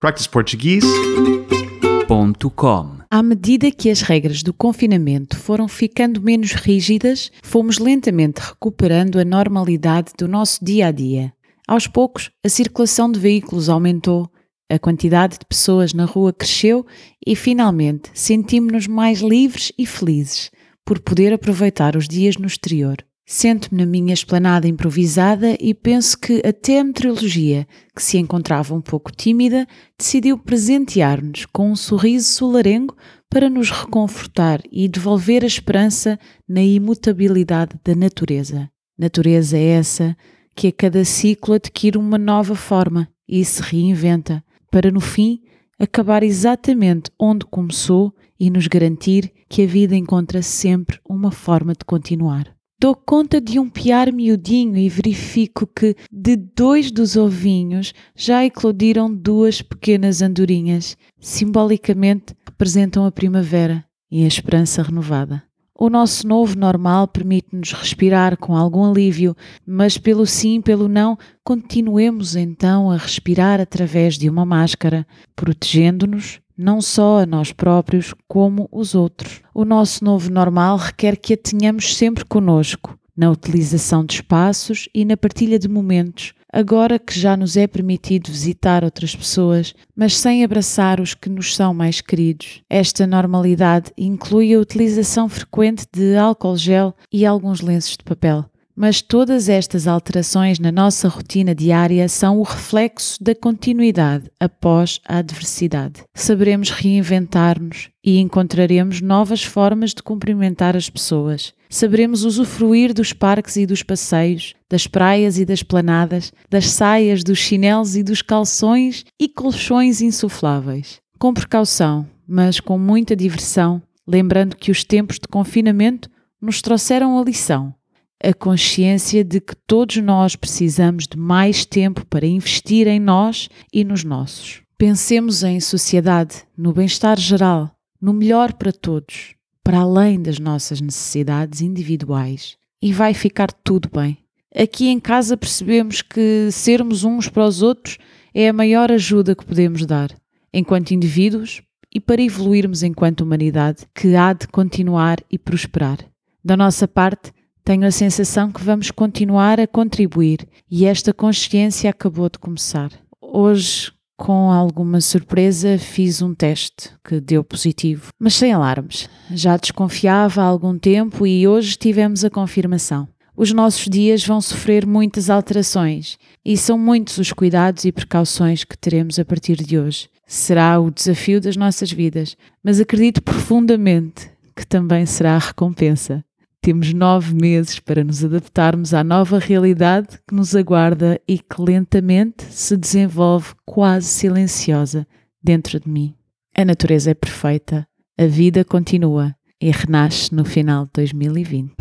practiceportuguese.com À medida que as regras do confinamento foram ficando menos rígidas, fomos lentamente recuperando a normalidade do nosso dia a dia. Aos poucos, a circulação de veículos aumentou, a quantidade de pessoas na rua cresceu e, finalmente, sentimos-nos mais livres e felizes por poder aproveitar os dias no exterior. Sento-me na minha esplanada improvisada e penso que até a meteorologia, que se encontrava um pouco tímida, decidiu presentear-nos com um sorriso solarengo para nos reconfortar e devolver a esperança na imutabilidade da natureza. Natureza é essa que a cada ciclo adquire uma nova forma e se reinventa, para no fim acabar exatamente onde começou e nos garantir que a vida encontra sempre uma forma de continuar. Dou conta de um piar miudinho e verifico que de dois dos ovinhos já eclodiram duas pequenas andorinhas. Simbolicamente representam a primavera e a esperança renovada. O nosso novo normal permite-nos respirar com algum alívio, mas pelo sim, pelo não, continuemos então a respirar através de uma máscara, protegendo-nos não só a nós próprios, como os outros. O nosso novo normal requer que a tenhamos sempre conosco, na utilização de espaços e na partilha de momentos, agora que já nos é permitido visitar outras pessoas, mas sem abraçar os que nos são mais queridos. Esta normalidade inclui a utilização frequente de álcool gel e alguns lenços de papel. Mas todas estas alterações na nossa rotina diária são o reflexo da continuidade após a adversidade. Saberemos reinventar-nos e encontraremos novas formas de cumprimentar as pessoas. Saberemos usufruir dos parques e dos passeios, das praias e das planadas, das saias, dos chinelos e dos calções e colchões insufláveis. Com precaução, mas com muita diversão, lembrando que os tempos de confinamento nos trouxeram a lição a consciência de que todos nós precisamos de mais tempo para investir em nós e nos nossos. Pensemos em sociedade, no bem-estar geral, no melhor para todos, para além das nossas necessidades individuais, e vai ficar tudo bem. Aqui em casa percebemos que sermos uns para os outros é a maior ajuda que podemos dar, enquanto indivíduos e para evoluirmos enquanto humanidade que há de continuar e prosperar. Da nossa parte, tenho a sensação que vamos continuar a contribuir e esta consciência acabou de começar. Hoje, com alguma surpresa, fiz um teste que deu positivo, mas sem alarmes. Já desconfiava há algum tempo e hoje tivemos a confirmação. Os nossos dias vão sofrer muitas alterações e são muitos os cuidados e precauções que teremos a partir de hoje. Será o desafio das nossas vidas, mas acredito profundamente que também será a recompensa. Temos nove meses para nos adaptarmos à nova realidade que nos aguarda e que lentamente se desenvolve quase silenciosa dentro de mim. A natureza é perfeita, a vida continua e renasce no final de 2020.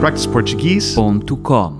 practiceportuguese.com